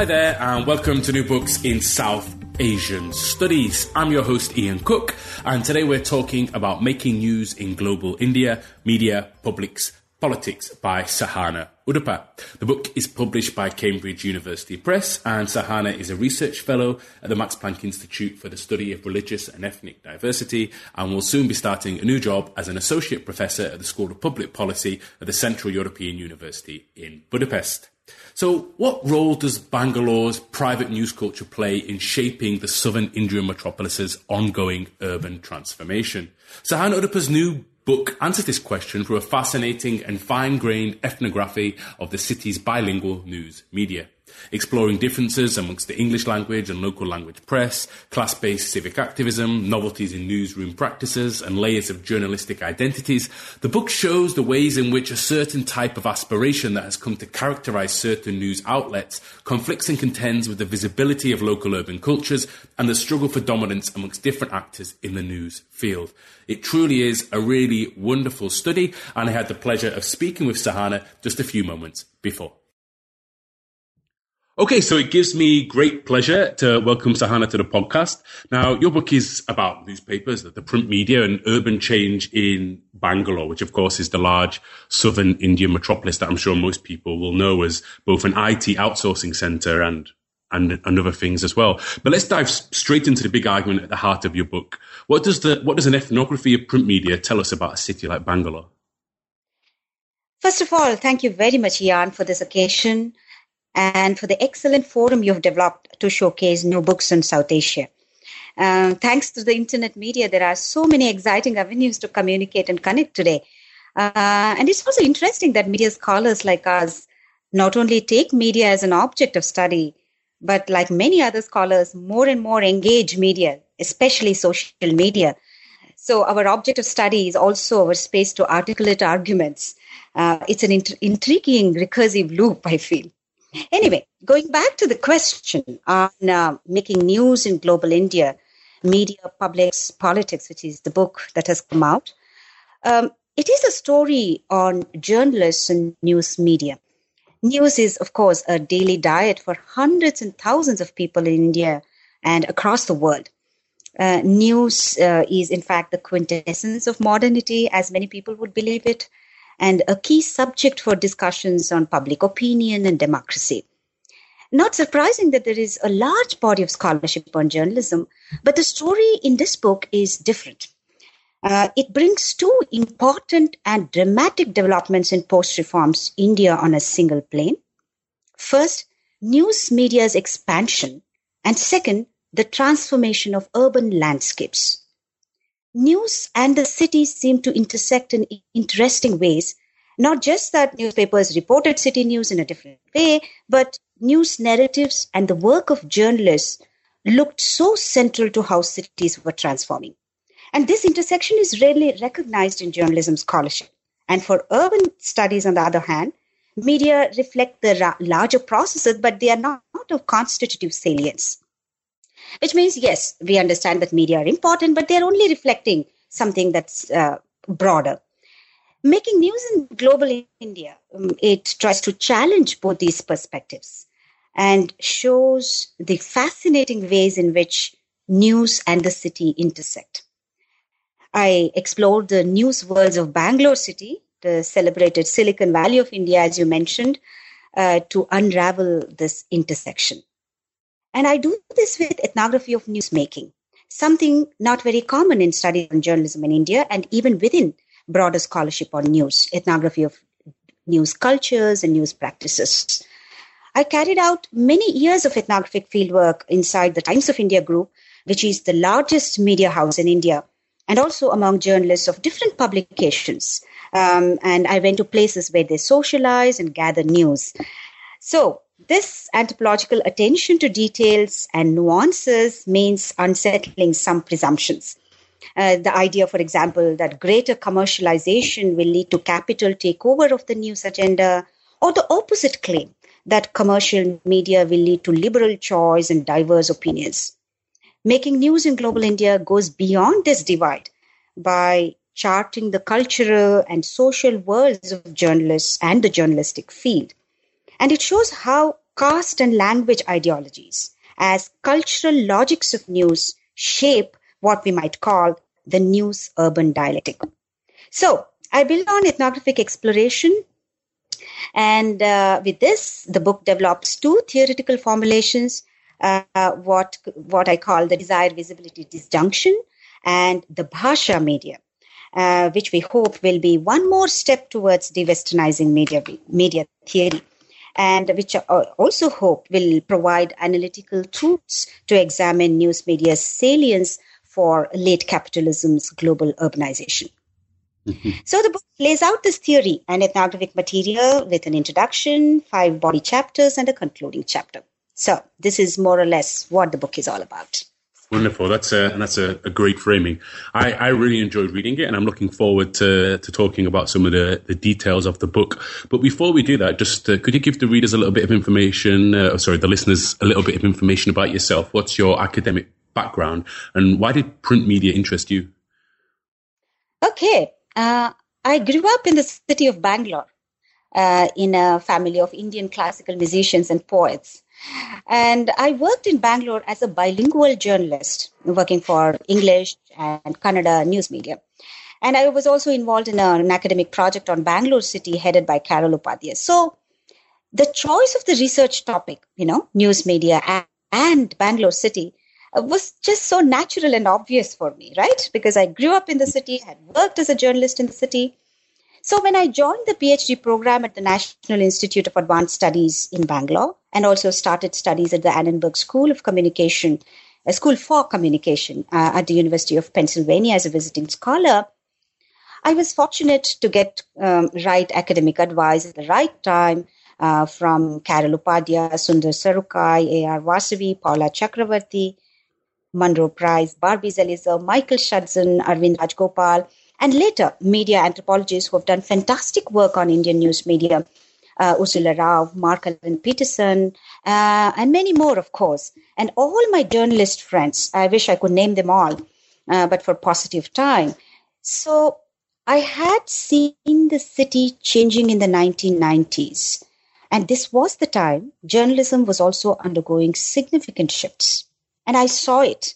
Hi there, and welcome to New Books in South Asian Studies. I'm your host, Ian Cook, and today we're talking about making news in global India, media, publics, politics by Sahana Udupa. The book is published by Cambridge University Press, and Sahana is a research fellow at the Max Planck Institute for the Study of Religious and Ethnic Diversity, and will soon be starting a new job as an associate professor at the School of Public Policy at the Central European University in Budapest. So, what role does Bangalore's private news culture play in shaping the southern Indian metropolis's ongoing urban transformation? Sahana Udupa's new book answers this question through a fascinating and fine grained ethnography of the city's bilingual news media exploring differences amongst the English language and local language press, class based civic activism, novelties in newsroom practices, and layers of journalistic identities, the book shows the ways in which a certain type of aspiration that has come to characterize certain news outlets conflicts and contends with the visibility of local urban cultures and the struggle for dominance amongst different actors in the news field. It truly is a really wonderful study, and I had the pleasure of speaking with Sahana just a few moments before. Okay, so it gives me great pleasure to welcome Sahana to the podcast. Now, your book is about newspapers, the print media, and urban change in Bangalore, which of course is the large southern Indian metropolis that I'm sure most people will know as both an IT outsourcing center and and, and other things as well. But let's dive straight into the big argument at the heart of your book. What does the what does an ethnography of print media tell us about a city like Bangalore? First of all, thank you very much, Ian, for this occasion and for the excellent forum you've developed to showcase new books in South Asia. Uh, thanks to the internet media, there are so many exciting avenues to communicate and connect today. Uh, and it's also interesting that media scholars like us not only take media as an object of study, but like many other scholars, more and more engage media, especially social media. So our object of study is also our space to articulate arguments. Uh, it's an int- intriguing recursive loop, I feel. Anyway, going back to the question on uh, making news in global India, media, publics, politics, which is the book that has come out, um, it is a story on journalists and news media. News is, of course, a daily diet for hundreds and thousands of people in India and across the world. Uh, news uh, is, in fact, the quintessence of modernity, as many people would believe it and a key subject for discussions on public opinion and democracy. Not surprising that there is a large body of scholarship on journalism, but the story in this book is different. Uh, it brings two important and dramatic developments in post reforms India on a single plane. First, news media's expansion, and second, the transformation of urban landscapes news and the cities seem to intersect in interesting ways. Not just that newspapers reported city news in a different way, but news narratives and the work of journalists looked so central to how cities were transforming. And this intersection is rarely recognized in journalism scholarship. And for urban studies, on the other hand, media reflect the ra- larger processes, but they are not, not of constitutive salience. Which means, yes, we understand that media are important, but they're only reflecting something that's uh, broader. Making news in global India, um, it tries to challenge both these perspectives and shows the fascinating ways in which news and the city intersect. I explored the news worlds of Bangalore city, the celebrated Silicon Valley of India, as you mentioned, uh, to unravel this intersection. And I do this with ethnography of newsmaking, something not very common in studies on journalism in India and even within broader scholarship on news, ethnography of news cultures and news practices. I carried out many years of ethnographic fieldwork inside the Times of India group, which is the largest media house in India, and also among journalists of different publications, Um, and I went to places where they socialize and gather news. So, this anthropological attention to details and nuances means unsettling some presumptions. Uh, the idea, for example, that greater commercialization will lead to capital takeover of the news agenda, or the opposite claim that commercial media will lead to liberal choice and diverse opinions. Making news in global India goes beyond this divide by charting the cultural and social worlds of journalists and the journalistic field. And it shows how caste and language ideologies, as cultural logics of news, shape what we might call the news urban dialectic. So, I build on ethnographic exploration and uh, with this, the book develops two theoretical formulations uh, what, what I call the desire visibility disjunction and the Bhasha media, uh, which we hope will be one more step towards de-westernizing media, media theory and which I also hope will provide analytical tools to examine news media's salience for late capitalism's global urbanization. Mm-hmm. So the book lays out this theory and ethnographic material with an introduction, five body chapters, and a concluding chapter. So this is more or less what the book is all about. Wonderful. That's a that's a, a great framing. I, I really enjoyed reading it, and I'm looking forward to to talking about some of the, the details of the book. But before we do that, just uh, could you give the readers a little bit of information? Uh, sorry, the listeners a little bit of information about yourself. What's your academic background, and why did print media interest you? Okay, uh, I grew up in the city of Bangalore uh, in a family of Indian classical musicians and poets. And I worked in Bangalore as a bilingual journalist, working for English and Kannada news media. And I was also involved in an academic project on Bangalore city headed by Carol Upadhyay. So the choice of the research topic, you know, news media and, and Bangalore city uh, was just so natural and obvious for me, right? Because I grew up in the city, had worked as a journalist in the city. So when I joined the PhD program at the National Institute of Advanced Studies in Bangalore and also started studies at the Annenberg School of Communication, a school for communication uh, at the University of Pennsylvania as a visiting scholar, I was fortunate to get um, right academic advice at the right time uh, from Carol Upadhyay, Sundar Sarukkai, A.R. Vasavi, Paula Chakravartty, Monroe Price, Barbie Zelizer, Michael Schudson, Arvind Rajagopal, and later media anthropologists who have done fantastic work on Indian news media. Uh, Ursula Rao, Mark Allen Peterson, uh, and many more, of course. And all my journalist friends, I wish I could name them all, uh, but for positive time. So I had seen the city changing in the 1990s. And this was the time journalism was also undergoing significant shifts and I saw it.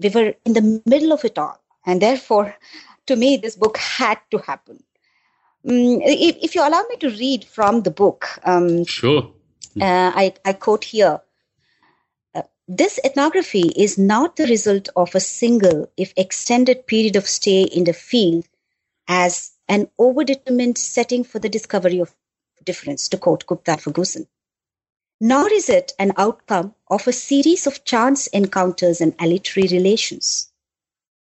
We were in the middle of it all. And therefore, to me, this book had to happen. Um, if, if, you allow me to read from the book, um, sure. Uh, I, I, quote here uh, This ethnography is not the result of a single, if extended, period of stay in the field as an overdetermined setting for the discovery of difference, to quote Gupta Ferguson nor is it an outcome of a series of chance encounters and aleatory relations.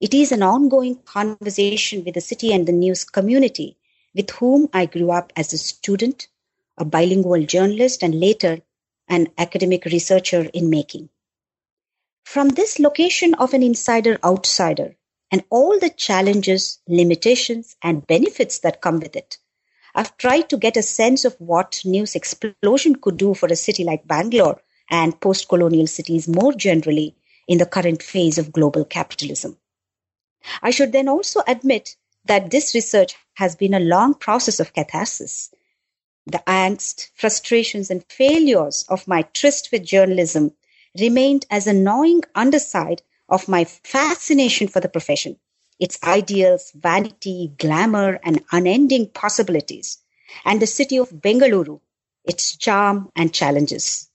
It is an ongoing conversation with the city and the news community with whom I grew up as a student, a bilingual journalist, and later an academic researcher in making. From this location of an insider outsider and all the challenges, limitations, and benefits that come with it, I've tried to get a sense of what news explosion could do for a city like Bangalore and post colonial cities more generally in the current phase of global capitalism. I should then also admit that this research has been a long process of catharsis. The angst, frustrations, and failures of my tryst with journalism remained as a gnawing underside of my fascination for the profession its ideals, vanity, glamour, and unending possibilities, and the city of Bengaluru, its charm and challenges.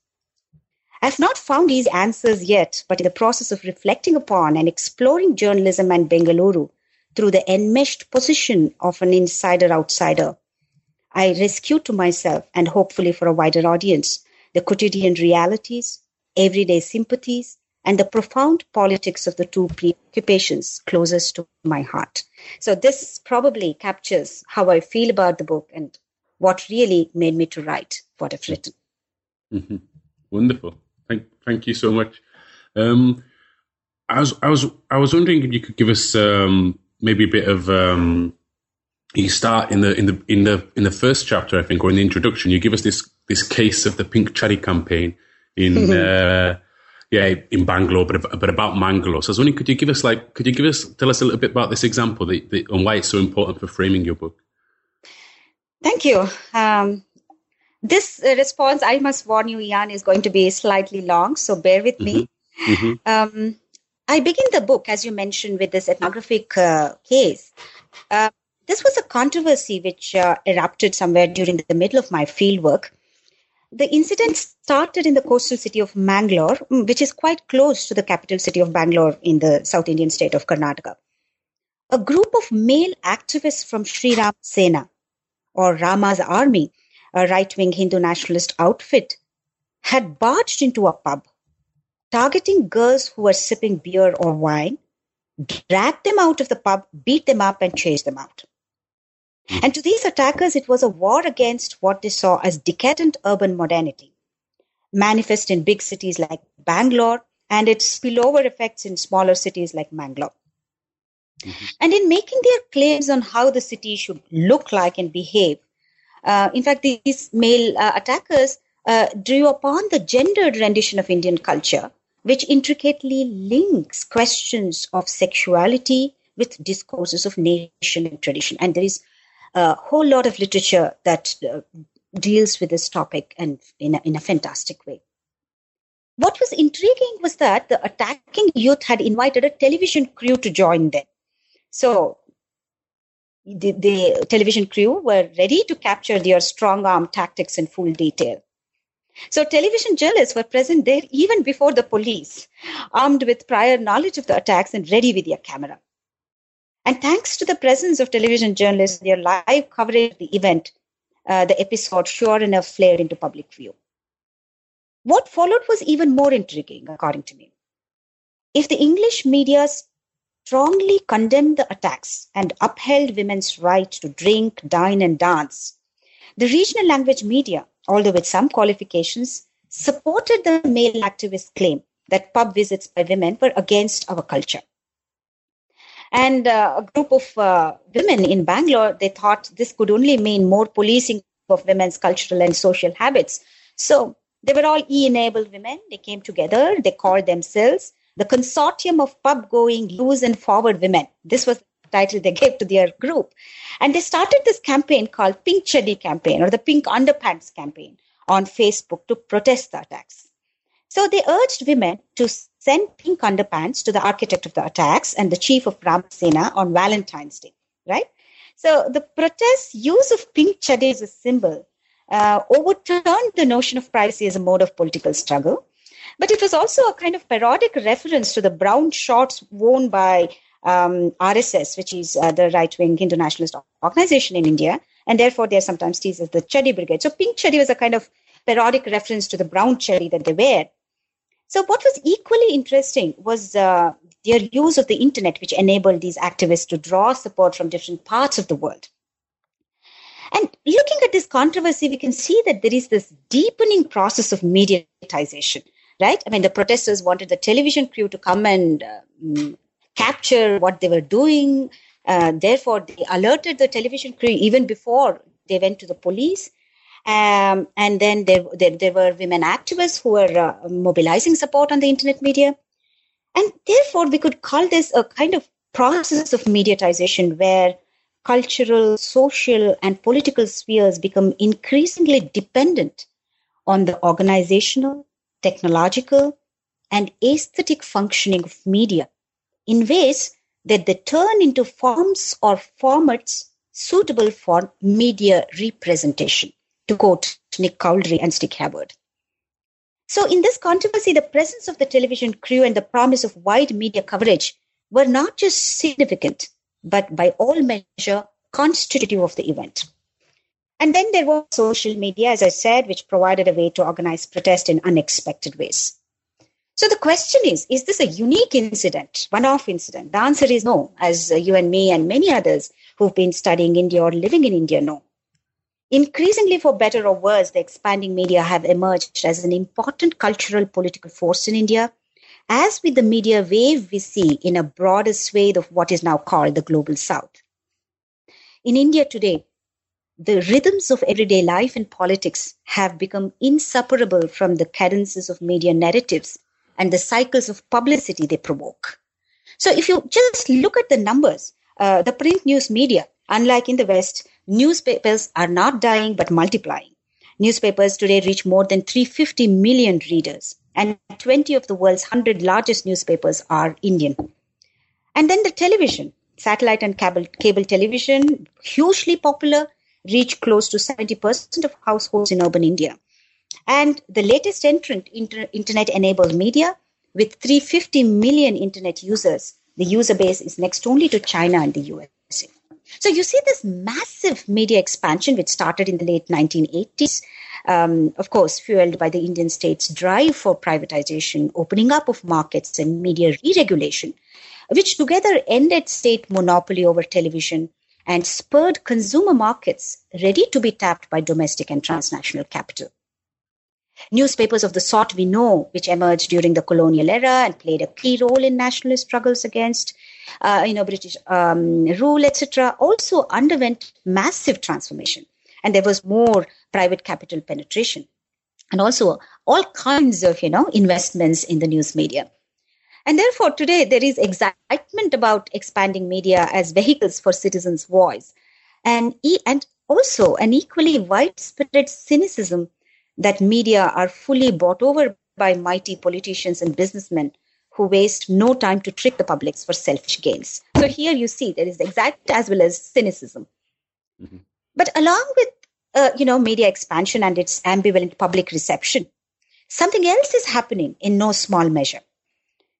I've not found these answers yet, but in the process of reflecting upon and exploring journalism and Bengaluru through the enmeshed position of an insider outsider, I rescue to myself and hopefully for a wider audience the quotidian realities, everyday sympathies, and the profound politics of the two preoccupations closest to my heart. So this probably captures how I feel about the book and what really made me to write what I've written. Mm-hmm. Wonderful. Thank, thank you so much. Um, I was, I was, I was wondering if you could give us um, maybe a bit of. Um, you start in the in the in the in the first chapter, I think, or in the introduction. You give us this this case of the Pink Chaddi campaign in uh, yeah in Bangalore, but but about Mangalore. So I was wondering, could you give us like could you give us tell us a little bit about this example and why it's so important for framing your book? Thank you. Um, this response, I must warn you, Ian, is going to be slightly long, so bear with mm-hmm. me. Mm-hmm. Um, I begin the book, as you mentioned, with this ethnographic uh, case. Uh, this was a controversy which uh, erupted somewhere during the middle of my fieldwork. The incident started in the coastal city of Mangalore, mm, which is quite close to the capital city of Bangalore in the South Indian state of Karnataka. A group of male activists from Sri Ram Sena, or Rama's army, a right wing Hindu nationalist outfit, had barged into a pub, targeting girls who were sipping beer or wine, dragged them out of the pub, beat them up, and chased them out. Hmm. And to these attackers, it was a war against what they saw as decadent urban modernity, manifest in big cities like Bangalore and its spillover effects in smaller cities like Mangalore. Mm-hmm. And in making their claims on how the city should look like and behave, uh, in fact, these male uh, attackers uh, drew upon the gendered rendition of Indian culture, which intricately links questions of sexuality with discourses of nation and tradition. And there is a whole lot of literature that uh, deals with this topic and in a, in a fantastic way. What was intriguing was that the attacking youth had invited a television crew to join them. So the, the television crew were ready to capture their strong arm tactics in full detail. So television journalists were present there even before the police, armed with prior knowledge of the attacks and ready with their camera. And thanks to the presence of television journalists, their live coverage of the event, uh, the episode sure enough flared into public view. What followed was even more intriguing, according to me. If the English media strongly condemned the attacks and upheld women's right to drink, dine, and dance. The regional language media, although with some qualifications, supported the male activist claim that pub visits by women were against our culture. And uh, a group of uh, women in Bangalore, they thought this could only mean more policing of women's cultural and social habits. So they were all e-enabled women. They came together. They called themselves the Consortium of Pub Going Loose and Forward Women. This was the title they gave to their group. And they started this campaign called Pink Chaddi campaign or the Pink Underpants campaign on Facebook to protest the attacks. So they urged women to send pink underpants to the architect of the attacks and the chief of Ram Sena on Valentine's Day, right? So the protest use of pink chaddi as a symbol uh, overturned the notion of privacy as a mode of political struggle but it was also a kind of parodic reference to the brown shorts worn by um, RSS, which is uh, the right wing Hindu nationalist organization in India. And therefore, they're sometimes teased as the Chaddi Brigade. So, pink Chaddi was a kind of parodic reference to the brown chaddi that they wear. So, what was equally interesting was uh, their use of the internet, which enabled these activists to draw support from different parts of the world. And looking at this controversy, we can see that there is this deepening process of mediatization right? I mean, the protesters wanted the television crew to come and um, capture what they were doing. Uh, therefore, they alerted the television crew even before they went to the police. Um, and then there, there, there, were women activists who were uh, mobilizing support on the internet media. And therefore, we could call this a kind of process of mediatization where cultural, social, and political spheres become increasingly dependent on the organizational, technological, and aesthetic functioning of media in ways that they turn into forms or formats suitable for media representation, to quote Nick Couldry and Stig Hjarvard. So, in this controversy, the presence of the television crew and the promise of wide media coverage were not just significant, but by all measure constitutive of the event. And then there was social media, as I said, which provided a way to organize protest in unexpected ways. So the question is is this a unique incident, one off incident? The answer is no, as uh, you and me and many others who've been studying India or living in India know. Increasingly, for better or worse, the expanding media have emerged as an important cultural political force in India, as with the media wave we see in a broader swathe of what is now called the global south. In India today, the rhythms of everyday life and politics have become inseparable from the cadences of media narratives and the cycles of publicity they provoke. So, if you just look at the numbers, uh, the print news media, unlike in the West, newspapers are not dying but multiplying. Newspapers today reach more than 350 million readers, and 20 of the world's 100 largest newspapers are Indian. And then the television, satellite and cable, cable television, hugely popular, reach close to 70% of households in urban India. And the latest entrant, inter- internet enabled media, with 350 million internet users, the user base is next only to China and the USA. So you see this massive media expansion, which started in the late 1980s, um, of course, fueled by the Indian state's drive for privatization, opening up of markets, and media re-regulation, which together ended state monopoly over television and spurred consumer markets ready to be tapped by domestic and transnational capital. Newspapers of the sort we know, which emerged during the colonial era and played a key role in nationalist struggles against, uh, you know, British um, rule, etc., also underwent massive transformation, and there was more private capital penetration, and also all kinds of, you know, investments in the news media. And therefore, today there is excitement about expanding media as vehicles for citizens' voice, and e- and also an equally widespread cynicism that media are fully bought over by mighty politicians and businessmen who waste no time to trick the publics for selfish gains. So here you see there is exact as well as cynicism. Mm-hmm. But along with uh, you know media expansion and its ambivalent public reception, something else is happening in no small measure.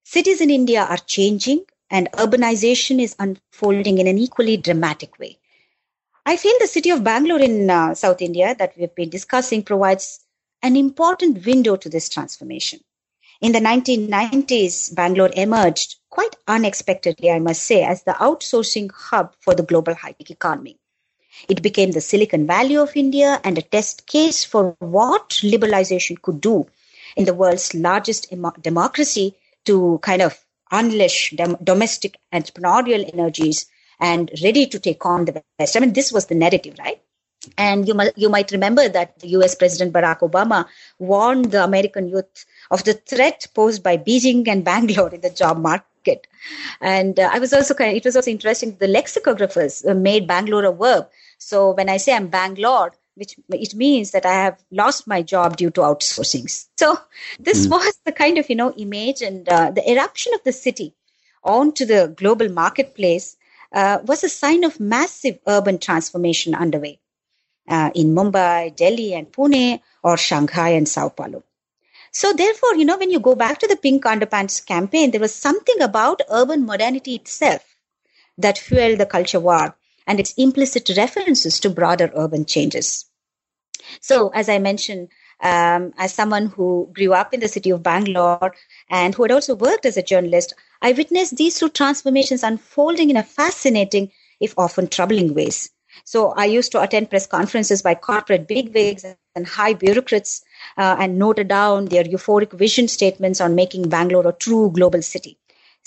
Cities in India are changing and urbanization is unfolding in an equally dramatic way. I feel the city of Bangalore in uh, South India that we've been discussing provides an important window to this transformation. In the 1990s, Bangalore emerged quite unexpectedly, I must say, as the outsourcing hub for the global high tech economy. It became the Silicon Valley of India and a test case for what liberalization could do in the world's largest democracy to kind of unleash domestic entrepreneurial energies and ready to take on the West. I mean, this was the narrative, right? And you, might, you might remember that the US President Barack Obama warned the American youth of the threat posed by Beijing and Bangalore in the job market. And uh, I was also kind of, it was also interesting, the lexicographers uh, made Bangalore a verb. So when I say I'm Bangalore, which it means that I have lost my job due to outsourcing. So this mm. was the kind of, you know, image and uh, the eruption of the city onto the global marketplace uh, was a sign of massive urban transformation underway uh, in Mumbai, Delhi, and Pune, or Shanghai and Sao Paulo. So, therefore, you know, when you go back to the Pink Underpants campaign, there was something about urban modernity itself that fueled the culture war and its implicit references to broader urban changes. So, as I mentioned, um, as someone who grew up in the city of Bangalore and who had also worked as a journalist, I witnessed these two transformations unfolding in a fascinating, if often troubling ways. So I used to attend press conferences by corporate bigwigs and high bureaucrats uh, and noted down their euphoric vision statements on making Bangalore a true global city.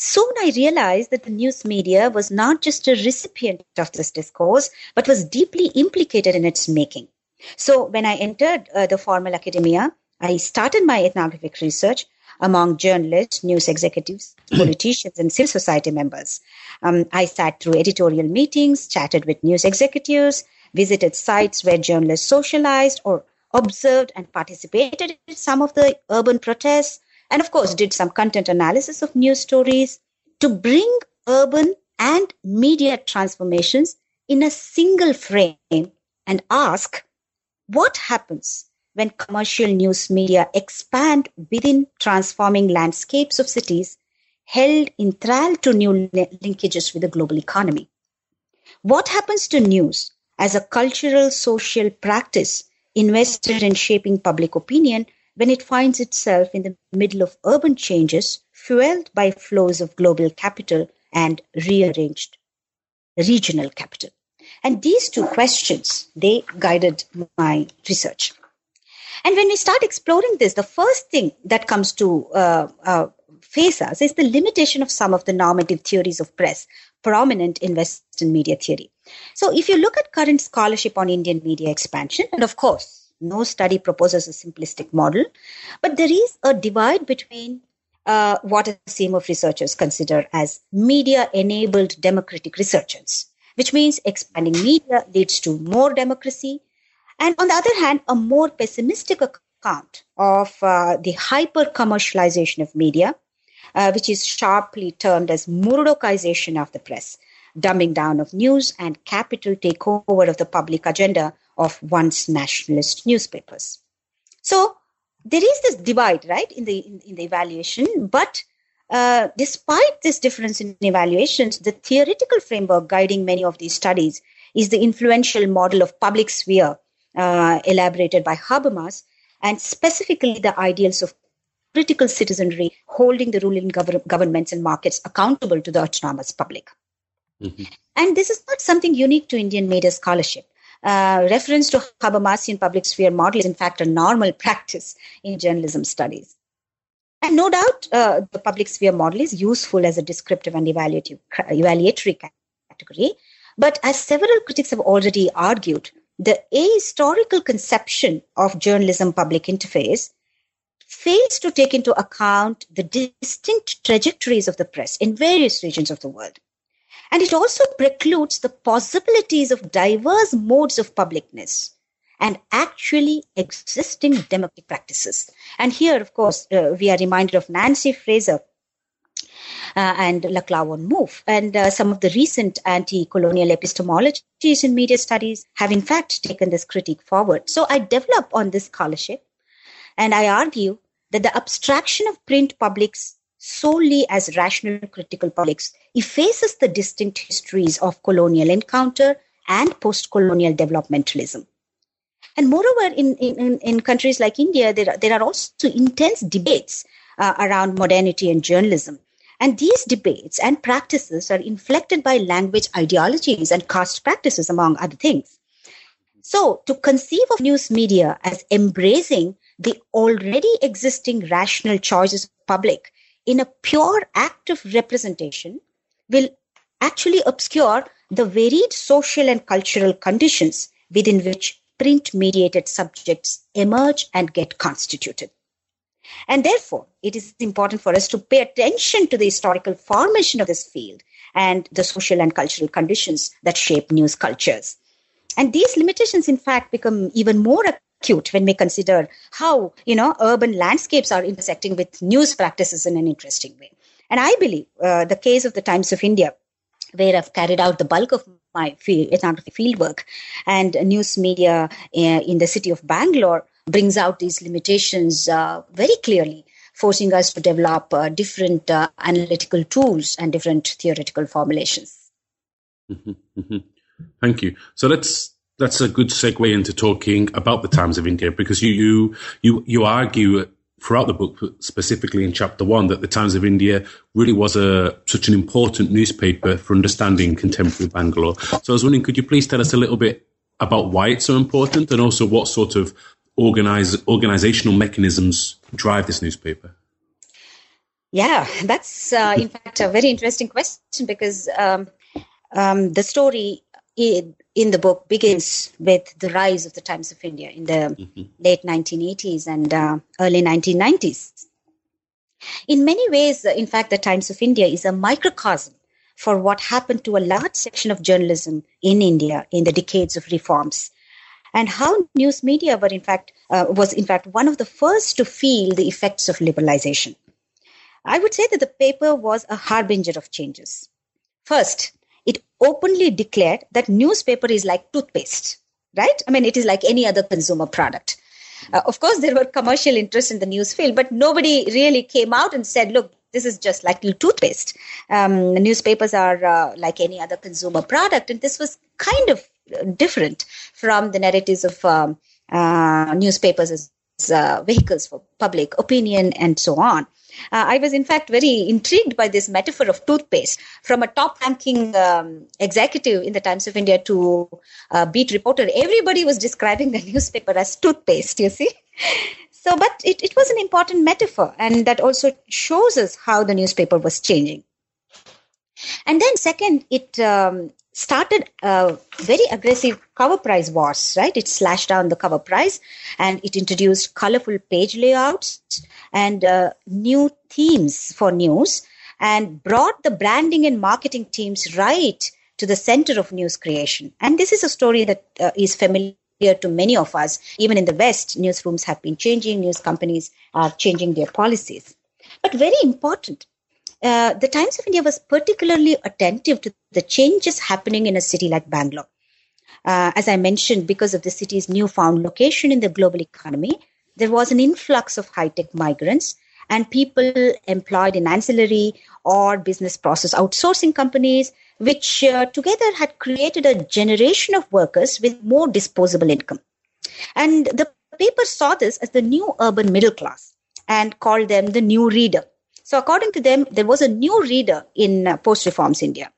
Soon I realized that the news media was not just a recipient of this discourse, but was deeply implicated in its making. So when I entered uh, the formal academia, I started my ethnographic research among journalists, news executives, politicians, and civil society members. Um, I sat through editorial meetings, chatted with news executives, visited sites where journalists socialized or observed and participated in some of the urban protests, and of course, did some content analysis of news stories to bring urban and media transformations in a single frame and ask what happens when commercial news media expand within transforming landscapes of cities held in thrall to new linkages with the global economy. What happens to news as a cultural social practice invested in shaping public opinion when it finds itself in the middle of urban changes fueled by flows of global capital and rearranged regional capital? And these two questions, they guided my research. And when we start exploring this, the first thing that comes to uh, uh, face us is the limitation of some of the normative theories of press prominent in Western media theory. So if you look at current scholarship on Indian media expansion, and of course, no study proposes a simplistic model, but there is a divide between uh, what a team of researchers consider as media enabled democratic researchers, which means expanding media leads to more democracy. And on the other hand, a more pessimistic account of uh, the hyper commercialization of media, uh, which is sharply termed as Murdochization of the press, dumbing down of news and capital takeover of the public agenda of once nationalist newspapers. So there is this divide, right, in the in, in the evaluation, but uh, despite this difference in evaluations, the theoretical framework guiding many of these studies is the influential model of public sphere uh, elaborated by Habermas, and specifically the ideals of critical citizenry holding the ruling gov- governments and markets accountable to the autonomous public. Mm-hmm. And this is not something unique to Indian media scholarship. Uh, reference to Habermasian public sphere model is, in fact, a normal practice in journalism studies. And no doubt, uh, the public sphere model is useful as a descriptive and evaluative, evaluatory category. But as several critics have already argued, the ahistorical conception of journalism public interface fails to take into account the distinct trajectories of the press in various regions of the world. And it also precludes the possibilities of diverse modes of publicness and actually existing democratic practices. And here, of course, uh, we are reminded of Nancy Fraser uh, and Laclau on Mouffe. And uh, some of the recent anti colonial epistemologies in media studies have, in fact, taken this critique forward. So I develop on this scholarship and I argue that the abstraction of print publics solely as rational critical publics effaces the distinct histories of colonial encounter and post colonial developmentalism. And moreover, in, in, in countries like India, there are, there are also intense debates uh, around modernity and journalism. And these debates and practices are inflected by language ideologies and caste practices, among other things. So, to conceive of news media as embracing the already existing rational choices of public in a pure act of representation will actually obscure the varied social and cultural conditions within which print mediated subjects emerge and get constituted. And therefore, it is important for us to pay attention to the historical formation of this field and the social and cultural conditions that shape news cultures. And these limitations, in fact, become even more acute when we consider how you know urban landscapes are intersecting with news practices in an interesting way. And i believe uh, the case of the times of india where i've carried out the bulk of my field, ethnography fieldwork and news media uh, in the city of bangalore brings out these limitations uh, very clearly forcing us to develop uh, different uh, analytical tools and different theoretical formulations. Mm-hmm, mm-hmm. thank you. So let's that's a good segue into talking about the Times of India because you you you you argue throughout the book, specifically in chapter one, that the Times of India really was a such an important newspaper for understanding contemporary Bangalore. So I was wondering, could you please tell us a little bit about why it's so important, and also what sort of organize organizational mechanisms drive this newspaper? Yeah, that's uh, in fact a very interesting question because um, um, the story in the book begins with the rise of the Times of India in the mm-hmm. late 1980s and uh, early 1990s. In many ways, in fact, the Times of India is a microcosm for what happened to a large section of journalism in India in the decades of reforms, and how news media were in fact uh, was in fact one of the first to feel the effects of liberalization. I would say that the paper was a harbinger of changes. First, it openly declared that newspaper is like toothpaste, right? I mean, it is like any other consumer product. Uh, of course, there were commercial interests in the news field, but nobody really came out and said, look, this is just like toothpaste. Um, newspapers are uh, like any other consumer product. And this was kind of different from the narratives of um, uh, newspapers as uh, vehicles for public opinion and so on. Uh, I was, in fact, very intrigued by this metaphor of toothpaste from a top ranking um, executive in the Times of India to a beat reporter. Everybody was describing the newspaper as toothpaste, you see. So, but it, it was an important metaphor, and that also shows us how the newspaper was changing. And then, second, it um, started a very aggressive cover price wars, right? It slashed down the cover price and it introduced colorful page layouts and uh, new themes for news and brought the branding and marketing teams right to the center of news creation. And this is a story that uh, is familiar to many of us. Even in the West, newsrooms have been changing, news companies are changing their policies. But very important, uh, the Times of India was particularly attentive to the changes happening in a city like Bangalore. Uh, as I mentioned, because of the city's newfound location in the global economy, there was an influx of high tech migrants and people employed in ancillary or business process outsourcing companies, which uh, together had created a generation of workers with more disposable income. And the paper saw this as the new urban middle class and called them the new reader so, according to them, there was a new reader in uh, post reforms India.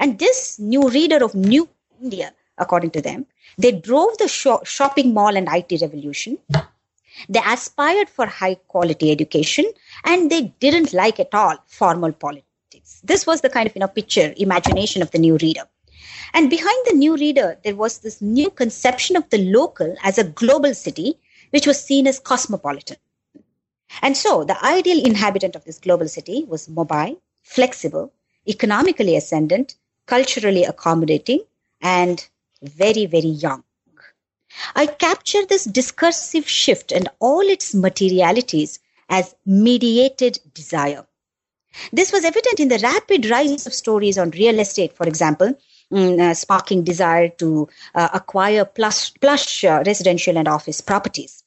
And this new reader of New India, according to them, they drove the shopping mall and IT revolution. They aspired for high quality education and they didn't like at all formal politics. This was the kind of you know picture, imagination of the new reader. And behind the new reader, there was this new conception of the local as a global city, which was seen as cosmopolitan. And so the ideal inhabitant of this global city was mobile, flexible, economically ascendant, culturally accommodating, and very, very young. I capture this discursive shift and all its materialities as mediated desire. This was evident in the rapid rise of stories on real estate, for example, mm, uh, sparking desire to uh, acquire plush, plush uh, residential and office properties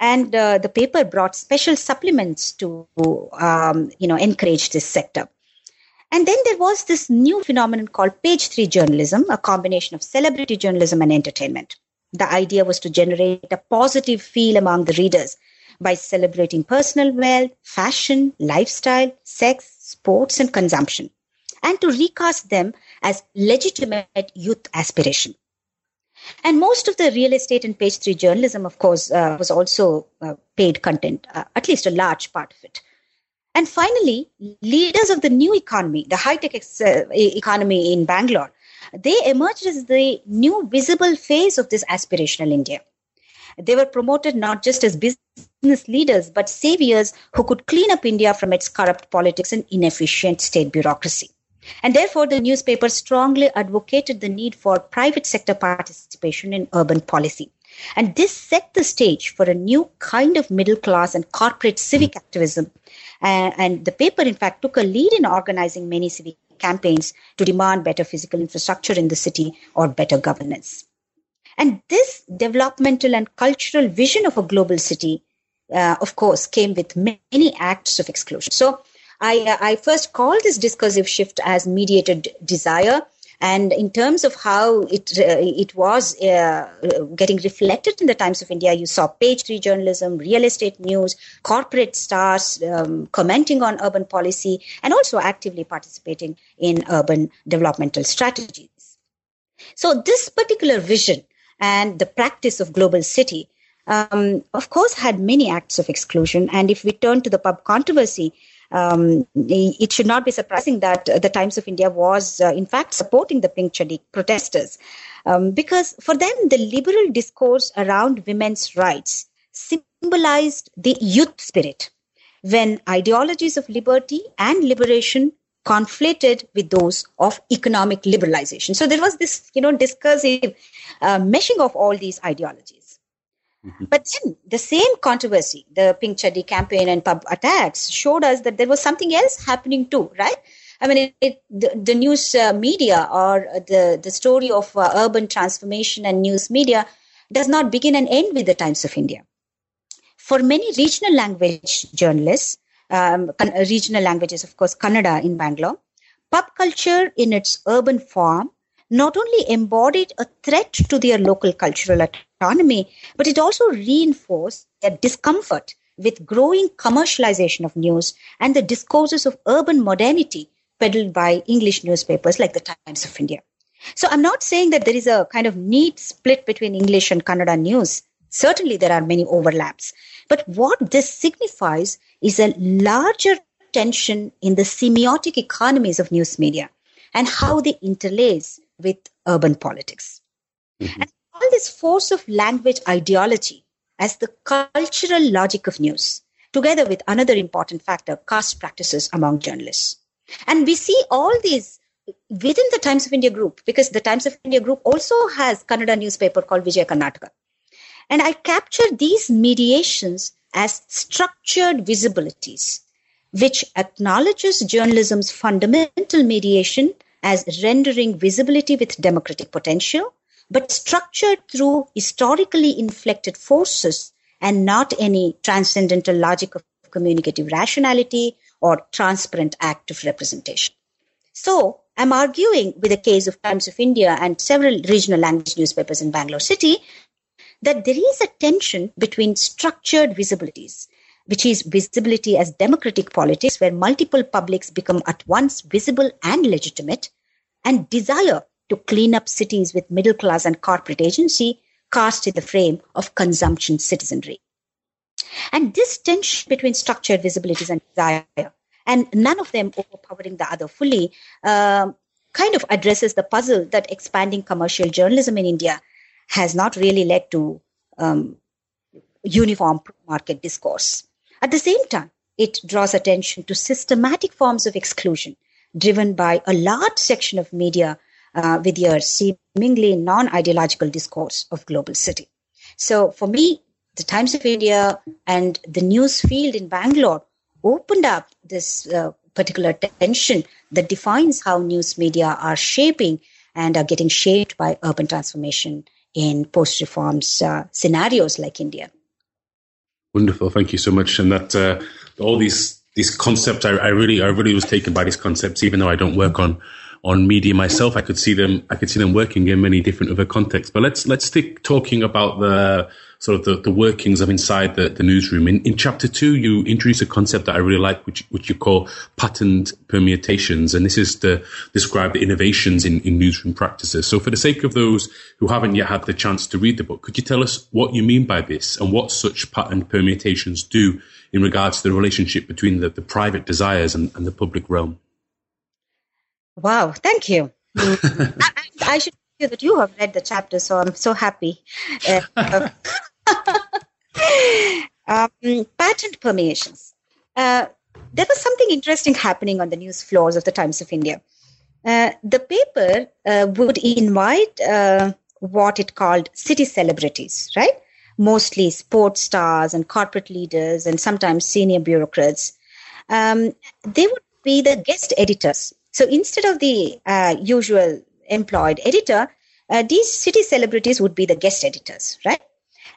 and uh, the paper brought special supplements to um, you know encourage this sector. And then there was this new phenomenon called page three journalism a combination of celebrity journalism and entertainment. The idea was to generate a positive feel among the readers by celebrating personal wealth fashion lifestyle sex sports and consumption and to recast them as legitimate youth aspiration and most of the real estate and page three journalism, of course, uh, was also uh, paid content, uh, at least a large part of it. And finally, leaders of the new economy, the high tech ex- uh, economy in Bangalore, they emerged as the new visible face of this aspirational India. They were promoted not just as business leaders, but saviors who could clean up India from its corrupt politics and inefficient state bureaucracy. And therefore, the newspaper strongly advocated the need for private sector participation in urban policy. And this set the stage for a new kind of middle class and corporate civic activism. Uh, and the paper, in fact, took a lead in organizing many civic campaigns to demand better physical infrastructure in the city or better governance. And this developmental and cultural vision of a global city, uh, of course, came with many acts of exclusion. So, I, I first call this discursive shift as mediated desire. And in terms of how it uh, it was uh, getting reflected in the Times of India, you saw page three journalism, real estate news, corporate stars um, commenting on urban policy, and also actively participating in urban developmental strategies. So this particular vision and the practice of global city, um, of course, had many acts of exclusion. And if we turn to the pub controversy, um, it should not be surprising that the Times of India was, uh, in fact, supporting the Pink Chaddi protesters. Um, because for them, the liberal discourse around women's rights symbolized the youth spirit when ideologies of liberty and liberation conflated with those of economic liberalization. So there was this, you know, discursive uh, meshing of all these ideologies. Mm-hmm. But then the same controversy, the Pink Chaddi campaign and pub attacks, showed us that there was something else happening too, right? I mean, it, it, the, the, news uh, media or the, the story of uh, urban transformation and news media does not begin and end with the Times of India. For many regional language journalists, um, regional languages, of course, Kannada in Bangalore, pub culture in its urban form not only embodied a threat to their local cultural autonomy, but it also reinforced their discomfort with growing commercialization of news and the discourses of urban modernity peddled by English newspapers like the Times of India. So I'm not saying that there is a kind of neat split between English and Kannada news. Certainly there are many overlaps. But what this signifies is a larger tension in the semiotic economies of news media and how they interlace with urban politics. Mm-hmm. And all this force of language ideology as the cultural logic of news, together with another important factor, caste practices among journalists. And we see all these within the Times of India group, because the Times of India group also has Kannada newspaper called Vijaya Karnataka. And I capture these mediations as structured visibilities, which acknowledges journalism's fundamental mediation as rendering visibility with democratic potential, but structured through historically inflected forces and not any transcendental logic of communicative rationality or transparent act of representation. So, I'm arguing with the case of Times of India and several regional language newspapers in Bangalore City that there is a tension between structured visibilities, which is visibility as democratic politics, where multiple publics become at once visible and legitimate, and desire to clean up cities with middle class and corporate agency cast in the frame of consumption citizenry. And this tension between structured visibilities and desire, and none of them overpowering the other fully, uh, kind of addresses the puzzle that expanding commercial journalism in India has not really led to um, uniform market discourse. At the same time, it draws attention to systematic forms of exclusion driven by a large section of media uh, with your seemingly non-ideological discourse of global city. So for me, the Times of India and the news field in Bangalore opened up this uh, particular tension that defines how news media are shaping and are getting shaped by urban transformation in post reforms uh, scenarios like India. Wonderful, thank you so much. And that uh, all these these concepts, I, I, really, I really was taken by these concepts, even though I don't work on on media myself. I could see them, I could see them working in many different other contexts. But let's let's stick talking about the sort of the, the workings of inside the, the newsroom. In, in chapter two, you introduce a concept that I really like, which, which you call patterned permutations. And this is to describe the innovations in, in newsroom practices. So for the sake of those who haven't yet had the chance to read the book, could you tell us what you mean by this and what such patterned permutations do in regards to the relationship between the, the private desires and, and the public realm? Wow, thank you. I, I, should tell you that you have read the chapter, so I'm so happy. Uh, um, patterned permeations. Uh, there was something interesting happening on the news floors of the Times of India. Uh, the paper uh, would invite uh, what it called city celebrities, right? Mostly sports stars and corporate leaders and sometimes senior bureaucrats. Um, they would be the guest editors. So instead of the uh, usual employed editor, uh, these city celebrities would be the guest editors, right?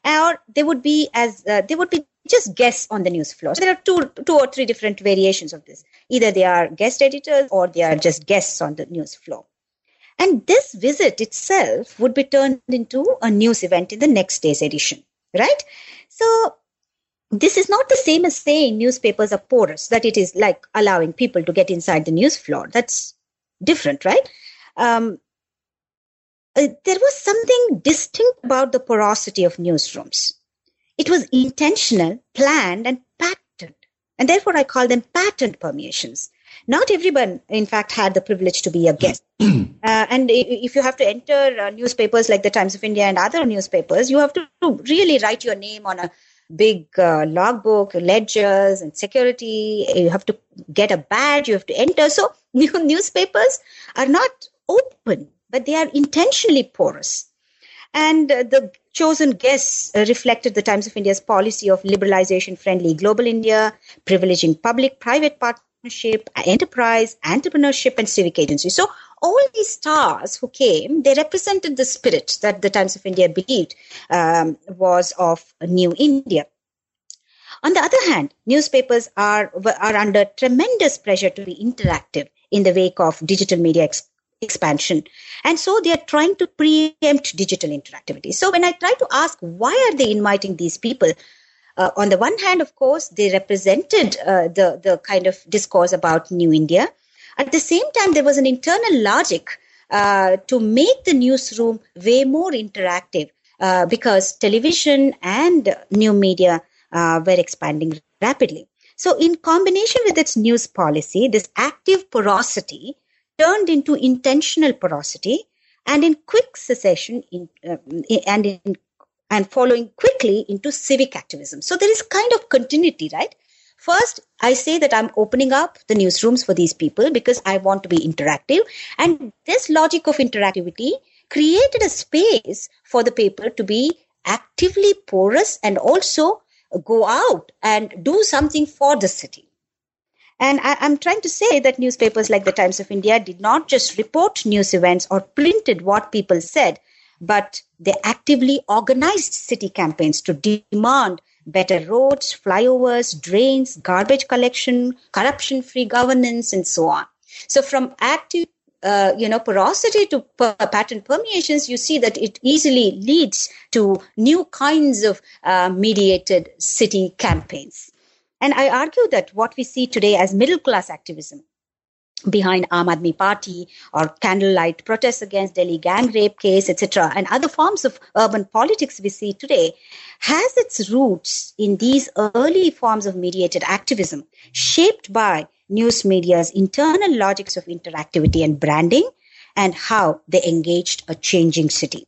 Or they would be as uh, they would be just guests on the news floor. So there are two, two or three different variations of this. Either they are guest editors or they are just guests on the news floor. And this visit itself would be turned into a news event in the next day's edition, right? So this is not the same as saying newspapers are porous, that it is like allowing people to get inside the news floor. That's different, right? Um, uh, there was something distinct about the porosity of newsrooms. It was intentional, planned, and patterned. And therefore, I call them patterned permeations. Not everyone, in fact, had the privilege to be a guest. uh, and if you have to enter uh, newspapers like the Times of India and other newspapers, you have to really write your name on a big uh, logbook, ledgers, and security. You have to get a badge. You have to enter. So new newspapers are not open but they are intentionally porous. And uh, the chosen guests uh, reflected the Times of India's policy of liberalization friendly global India, privileging public private partnership, enterprise, entrepreneurship, and civic agency. So, all these stars who came, they represented the spirit that the Times of India believed um, was of new India. On the other hand, newspapers are, are under tremendous pressure to be interactive in the wake of digital media expansion. And so they are trying to preempt digital interactivity. So when I try to ask why are they inviting these people, uh, on the one hand, of course, they represented uh, the, the kind of discourse about New India. At the same time, there was an internal logic uh, to make the newsroom way more interactive uh, because television and new media uh, were expanding rapidly. So, in combination with its news policy, this active porosity turned into intentional porosity and in quick succession in, uh, and in, and following quickly into civic activism. So there is kind of continuity, right? First, I say that I'm opening up the newsrooms for these people because I want to be interactive. And this logic of interactivity created a space for the paper to be actively porous and also go out and do something for the city. And I, am trying to say that newspapers like the Times of India did not just report news events or printed what people said, but they actively organized city campaigns to demand better roads, flyovers, drains, garbage collection, corruption free governance, and so on. So, from active uh, you know porosity to per- pattern permeations you see that it easily leads to new kinds of uh, mediated city campaigns and I argue that what we see today as middle class activism behind Aam Aadmi Party or candlelight protests against Delhi gang rape case, etc., and other forms of urban politics we see today has its roots in these early forms of mediated activism shaped by news media's internal logics of interactivity and branding and how they engaged a changing city.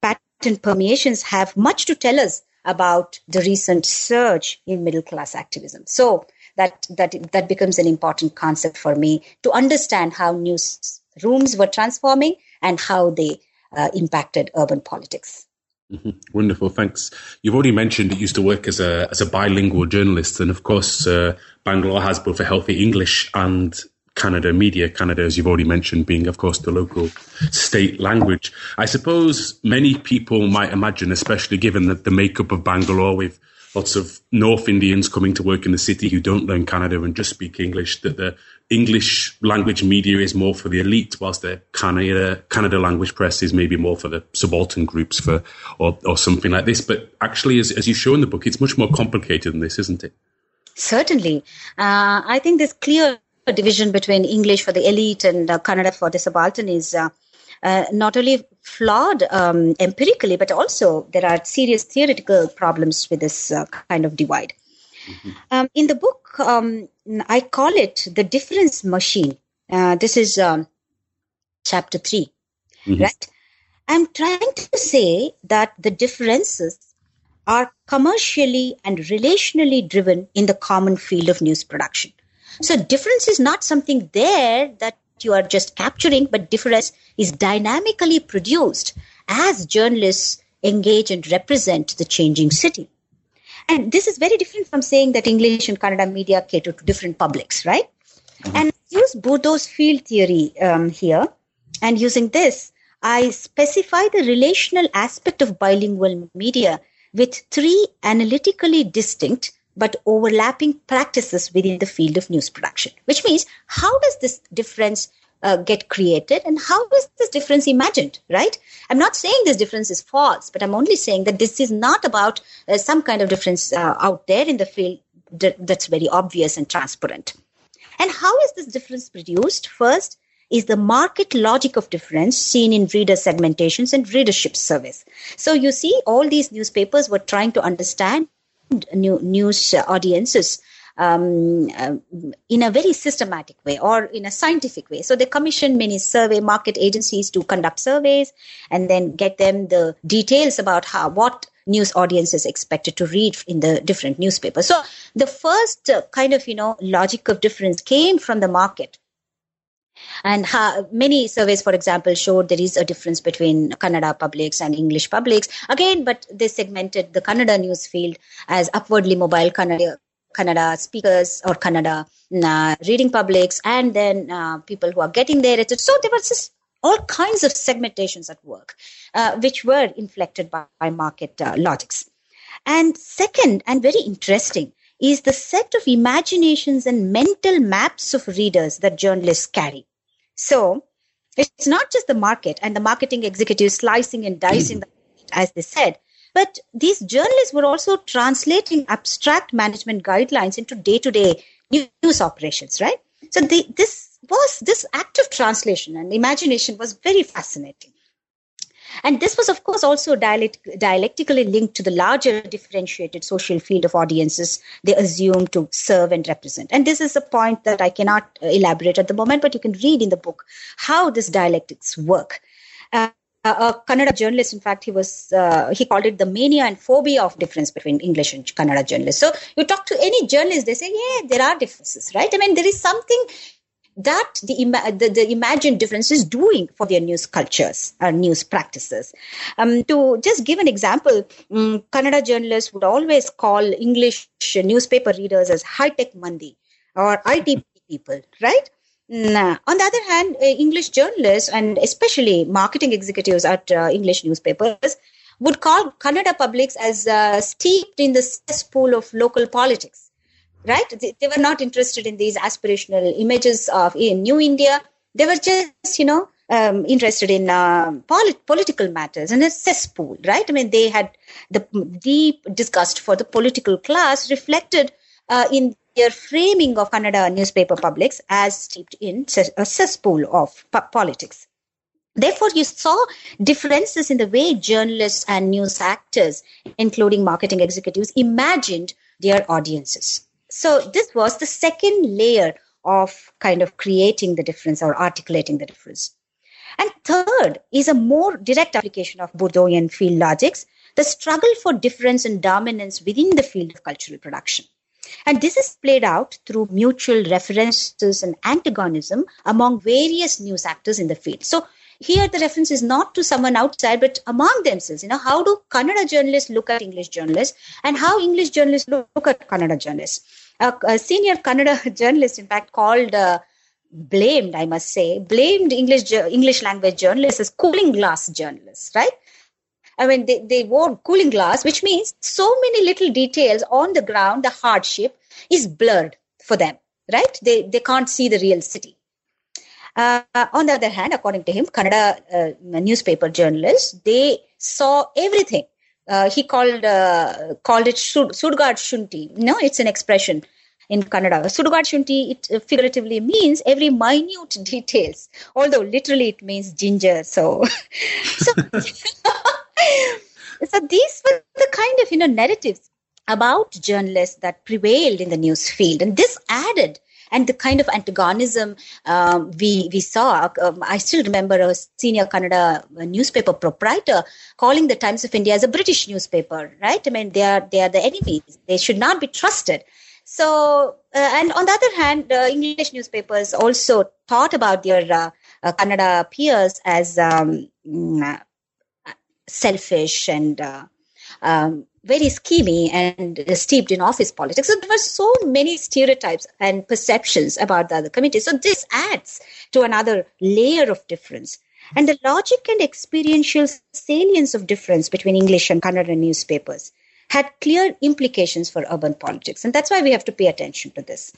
Pattern permeations have much to tell us about the recent surge in middle class activism. So that that that becomes an important concept for me to understand how news rooms were transforming and how they uh, impacted urban politics. Mm-hmm. Wonderful, thanks. You've already mentioned you used to work as a as a bilingual journalist, and of course, uh, Bangalore has both a healthy English and Kannada media, Kannada, as you've already mentioned, being, of course, the local state language. I suppose many people might imagine, especially given that the makeup of Bangalore with lots of North Indians coming to work in the city who don't learn Kannada and just speak English, that the English language media is more for the elite, whilst the Canada, Kannada language press is maybe more for the subaltern groups for, or, or something like this. But actually, as, as you show in the book, it's much more complicated than this, isn't it? Certainly. Uh, I think this clear division between English for the elite and uh, for the subaltern is uh, uh, not only flawed um, empirically, but also there are serious theoretical problems with this uh, kind of divide. Mm-hmm. Um, in the book, um, I call it the difference machine. Uh, this is um, chapter 3 mm-hmm. right? I'm trying to say that the differences are commercially and relationally driven in the common field of news production. So difference is not something there that you are just capturing, but difference is dynamically produced as journalists engage and represent the changing city. And this is very different from saying that English and Kannada media cater to different publics, right? Mm-hmm. And use Bourdieu's field theory um, here. And using this, I specify the relational aspect of bilingual media with three analytically distinct but overlapping practices within the field of news production, which means how does this difference uh, get created and how is this difference imagined, right? I'm not saying this difference is false, but I'm only saying that this is not about uh, some kind of difference uh, out there in the field that's very obvious and transparent. And how is this difference produced? First, is the market logic of difference seen in reader segmentations and readership surveys. So you see, all these newspapers were trying to understand new, news audiences um, uh, in a very systematic way or in a scientific way. So they commission many survey market agencies to conduct surveys and then get them the details about how what news audiences expected to read in the different newspapers. So the first uh, kind of you know logic of difference came from the market and many surveys, for example, showed there is a difference between Kannada publics and English publics. Again, but they segmented the Kannada news field as upwardly mobile Kannada, Kannada speakers or Kannada uh, reading publics, and then uh, people who are getting there. So there was just all kinds of segmentations at work, uh, which were inflected by, by market uh, logics. And second, and very interesting, is the set of imaginations and mental maps of readers that journalists carry. So, It's not just the market and the marketing executives slicing and dicing, the, as they said, but these journalists were also translating abstract management guidelines into day-to-day news operations, right? So the, this was this act of translation and imagination was very fascinating. And this was, of course, also dialect- dialectically linked to the larger differentiated social field of audiences they assume to serve and represent. And this is a point that I cannot uh, elaborate at the moment, but you can read in the book how this dialectics work. Uh, a Kannada journalist, in fact, he was uh, he called it the mania and phobia of difference between English and Kannada journalists. So you talk to any journalist, they say, yeah, there are differences, right? I mean, there is something that the, the, the, imagined difference is doing for their news cultures or news practices. Um, to just give an example, um, journalists would always call English newspaper readers as high-tech mandi or IT people, right? Nah. On the other hand, uh, English journalists and especially marketing executives at uh, English newspapers would call Kannada publics as uh, steeped in the cesspool of local politics right? They, they, were not interested in these aspirational images of in New India. They were just, you know, um, interested in uh, polit- political matters and a cesspool, right? I mean, they had the deep disgust for the political class reflected uh, in their framing of Kannada newspaper publics as steeped in a cesspool of po- politics. Therefore, you saw differences in the way journalists and news actors, including marketing executives, imagined their audiences. So this was the second layer of kind of creating the difference or articulating the difference. And third is a more direct application of Bourdieuian field logics, the struggle for difference and dominance within the field of cultural production. And this is played out through mutual references and antagonism among various news actors in the field. So here the reference is not to someone outside, but among themselves. You know, how do Kannada journalists look at English journalists and how English journalists look at Kannada journalists? A, a senior Kannada journalist, in fact, called uh, blamed, I must say, blamed English English language journalists as cooling glass journalists, right? I mean, they, they wore cooling glass, which means so many little details on the ground, the hardship is blurred for them, right? They, they can't see the real city. Uh, on the other hand, according to him, Kannada uh, newspaper journalists, they saw everything uh, he called uh, called it Sudgad Shunti. No, it's an expression in Kannada. Sudgad Shunti, it figuratively means every minute details, although literally it means ginger. So, so, so these were the kind of you know narratives about journalists that prevailed in the news field, and this added and the kind of antagonism um, we we saw. Um, I still remember a senior Kannada newspaper proprietor calling the Times of India as a British newspaper. Right? I mean, they are they are the enemies. They should not be trusted. So, uh, and on the other hand, uh, English newspapers also thought about their uh, uh peers as um, mm, uh, selfish and uh, um, very schemy and steeped in office politics. So there were so many stereotypes and perceptions about the other committees. So this adds to another layer of difference. And the logic and experiential salience of difference between English and Kannada newspapers had clear implications for urban politics. And that's why we have to pay attention to this.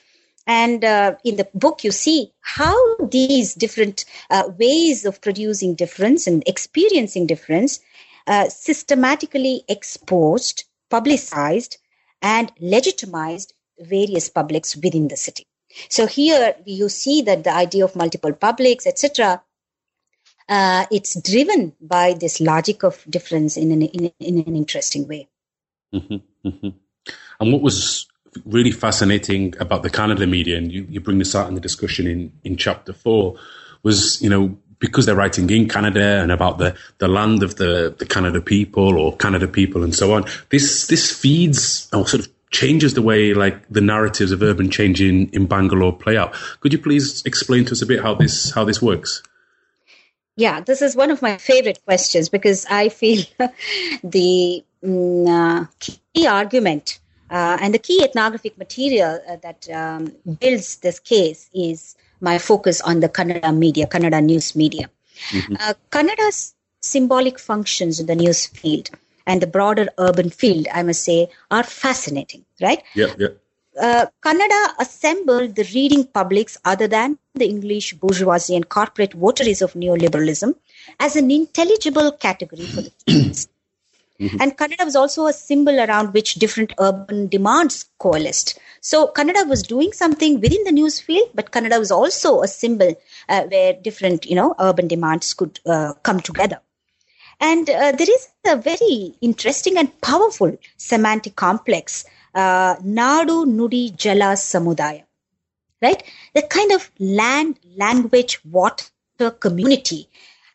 And uh, in the book, you see how these different uh, ways of producing difference and experiencing difference uh, systematically exposed, publicized, and legitimized various publics within the city. So here you see that the idea of multiple publics, etc., uh, it's driven by this logic of difference in an, in, in an interesting way. Mm-hmm, mm-hmm. And what was really fascinating about the Kannada media, and you, you bring this out in the discussion in, in chapter four, was, you know, because they're writing in Kannada and about the, the land of the, the Kannada people or Kannada people and so on, this this feeds or sort of changes the way like the narratives of urban change in, in Bangalore play out. Could you please explain to us a bit how this how this works? Yeah, this is one of my favorite questions because I feel the mm, uh, key argument uh, and the key ethnographic material uh, that um, builds this case is my focus on the Kannada media, Kannada news media. Mm-hmm. Uh, Kannada's symbolic functions in the news field and the broader urban field, I must say, are fascinating, right? Yeah, yeah. uh, Kannada assembled the reading publics other than the English bourgeoisie and corporate votaries of neoliberalism as an intelligible category for the students. Mm-hmm. And Kannada was also a symbol around which different urban demands coalesced. So Kannada was doing something within the news field, but Kannada was also a symbol uh, where different, you know, urban demands could uh, come together. And uh, there is a very interesting and powerful semantic complex, uh, Nadu Nudi Jala Samudaya, right? The kind of land, language, water community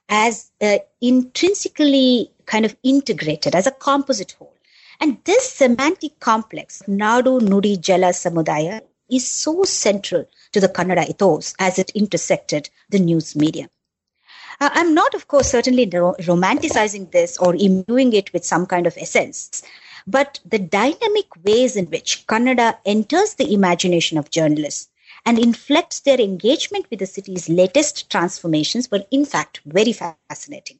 as uh, intrinsically kind of integrated as a composite whole. And this semantic complex, Nadu Nudi Jala Samudaya, is so central to the Kannada ethos as it intersected the news media. Uh, I'm not, of course, certainly ro- romanticizing this or imbuing it with some kind of essence, but the dynamic ways in which Kannada enters the imagination of journalists and inflects their engagement with the city's latest transformations were, in fact, very fascinating.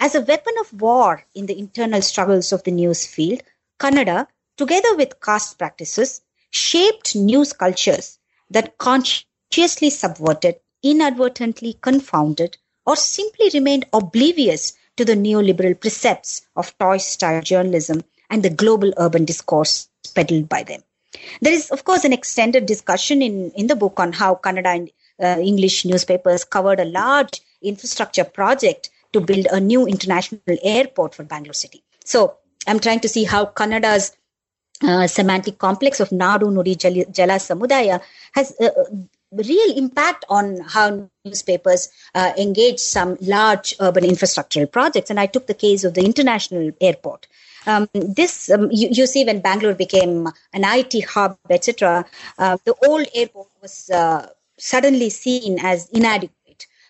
As a weapon of war in the internal struggles of the news field, Kannada, together with caste practices, shaped news cultures that consciously subverted, inadvertently confounded, or simply remained oblivious to the neoliberal precepts of toy style journalism and the global urban discourse peddled by them. There is, of course, an extended discussion in, in the book on how Kannada and uh, English newspapers covered a large infrastructure project to build a new international airport for Bangalore City. So I'm trying to see how Kannada's uh, semantic complex of Nadu Nudi Jala Samudaya has uh, real impact on how newspapers uh, engage some large urban infrastructural projects. And I took the case of the international airport. Um, this um, you, you, see when Bangalore became an IT hub, etc. Uh, the old airport was uh, suddenly seen as inadequate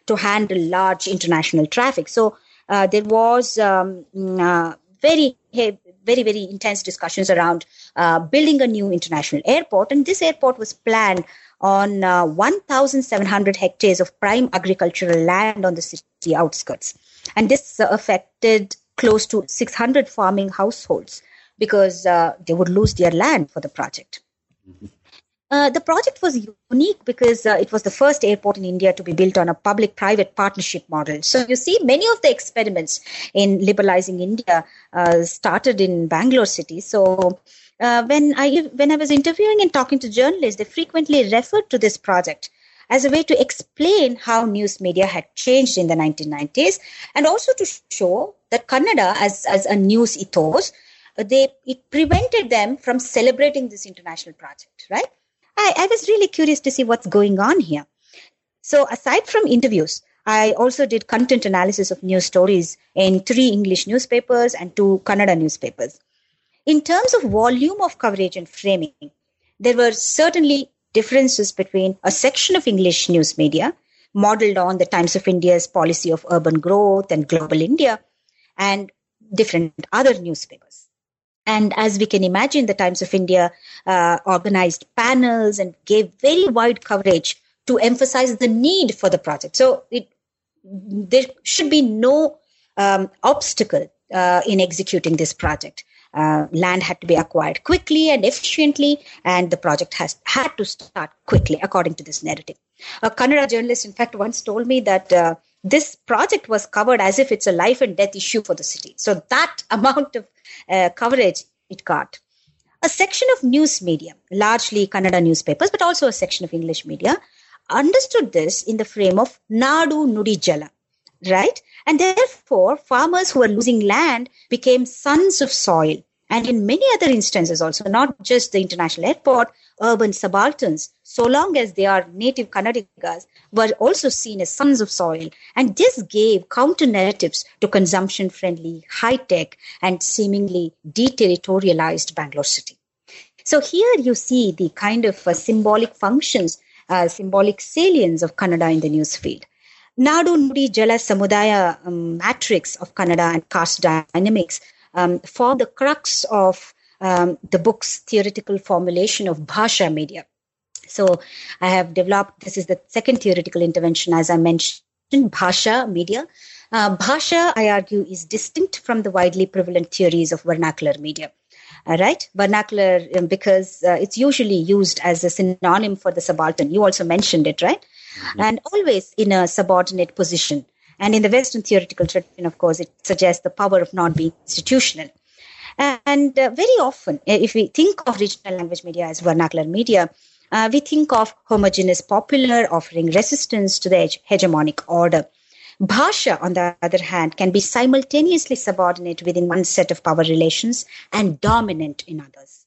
to handle large international traffic. So uh, there was um, mm, uh, very very very intense discussions around uh, building a new international airport, and this airport was planned on uh, 1,700 hectares of prime agricultural land on the city outskirts. And this affected close to 600 farming households because uh, they would lose their land for the project. Mm-hmm. Uh, the project was unique because uh, it was the first airport in India to be built on a public private partnership model. So, you see, many of the experiments in liberalizing India uh, started in Bangalore city. So, uh, when I when I was interviewing and talking to journalists, they frequently referred to this project as a way to explain how news media had changed in the 1990s, and also to show that Kannada, as as a news ethos, they it prevented them from celebrating this international project. Right? I, I was really curious to see what's going on here. So, aside from interviews, I also did content analysis of news stories in three English newspapers and two Kannada newspapers. In terms of volume of coverage and framing, there were certainly differences between a section of English news media modeled on the Times of India's policy of urban growth and global India and different other newspapers. And as we can imagine, the Times of India uh, organized panels and gave very wide coverage to emphasize the need for the project. So it, there should be no um, obstacle uh, in executing this project uh, land had to be acquired quickly and efficiently, and the project has had to start quickly, according to this narrative. A Kannada journalist, in fact, once told me that uh, this project was covered as if it's a life and death issue for the city. So that amount of uh, coverage it got. A section of news media, largely Kannada newspapers, but also a section of English media, understood this in the frame of Nadu Nudi Jala, right? And therefore, farmers who were losing land became sons of soil. And in many other instances, also, not just the international airport, urban subalterns, so long as they are native Kannadigas, were also seen as sons of soil. And this gave counter narratives to consumption friendly, high tech, and seemingly deterritorialized Bangalore city. So here you see the kind of uh, symbolic functions, uh, symbolic salience of Kannada in the news field. Nadu Nudi Jala Samudaya um, matrix of Kannada and caste dynamics um, form the crux of um, the book's theoretical formulation of Bhasha media. So I have developed, this is the second theoretical intervention, as I mentioned, Bhasha media. Uh, Bhasha, I argue, is distinct from the widely prevalent theories of vernacular media. All right. Vernacular um, because uh, it's usually used as a synonym for the subaltern. You also mentioned it, right? Mm-hmm. And always in a subordinate position. And in the Western theoretical tradition, of course, it suggests the power of not being institutional. And uh, very often, if we think of regional language media as vernacular media, uh, we think of homogeneous popular offering resistance to the hegemonic order. Bhasha, on the other hand, can be simultaneously subordinate within one set of power relations and dominant in others.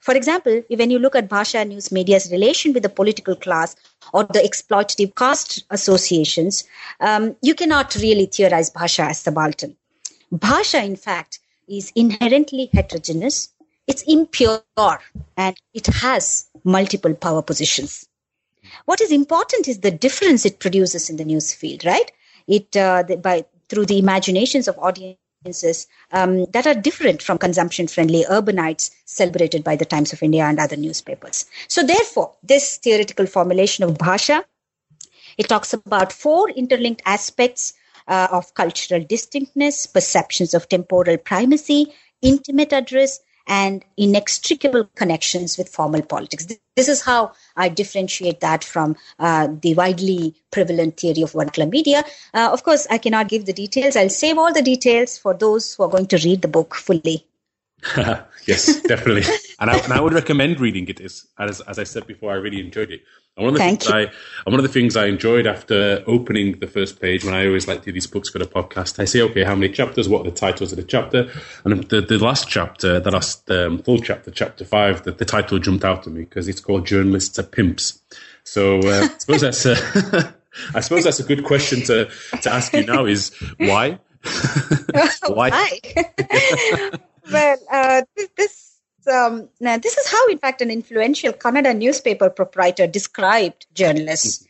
For example, when you look at Bhasha news media's relation with the political class or the exploitative caste associations, um, you cannot really theorize Bhasha as subaltern. Bhasha, in fact, is inherently heterogeneous, it's impure, and it has multiple power positions. What is important is the difference it produces in the news field, right? it uh, the, by through the imaginations of audiences um, that are different from consumption friendly urbanites celebrated by the Times of India and other newspapers. So, therefore, this theoretical formulation of Bhasha it talks about four interlinked aspects uh, of cultural distinctness, perceptions of temporal primacy, intimate address, and inextricable connections with formal politics. This is how I differentiate that from uh, the widely prevalent theory of vernacular media. Uh, of course, I cannot give the details. I'll save all the details for those who are going to read the book fully. yes, definitely. and, I, and I would recommend reading it. As, as, as I said before, I really enjoyed it. And one of the Thank things you. I and one of the things I enjoyed after opening the first page when I always like to do these books for the podcast, I say, okay, how many chapters? What are the titles of the chapter? And the, the last chapter, the last um, full chapter, chapter five, the, the title jumped out to me because it's called "Journalists are Pimps." So uh, I suppose that's a, I suppose that's a good question to to ask you now. Is why? why? why? Well, uh, this um, now this is how, in fact, an influential Kannada newspaper proprietor described journalists.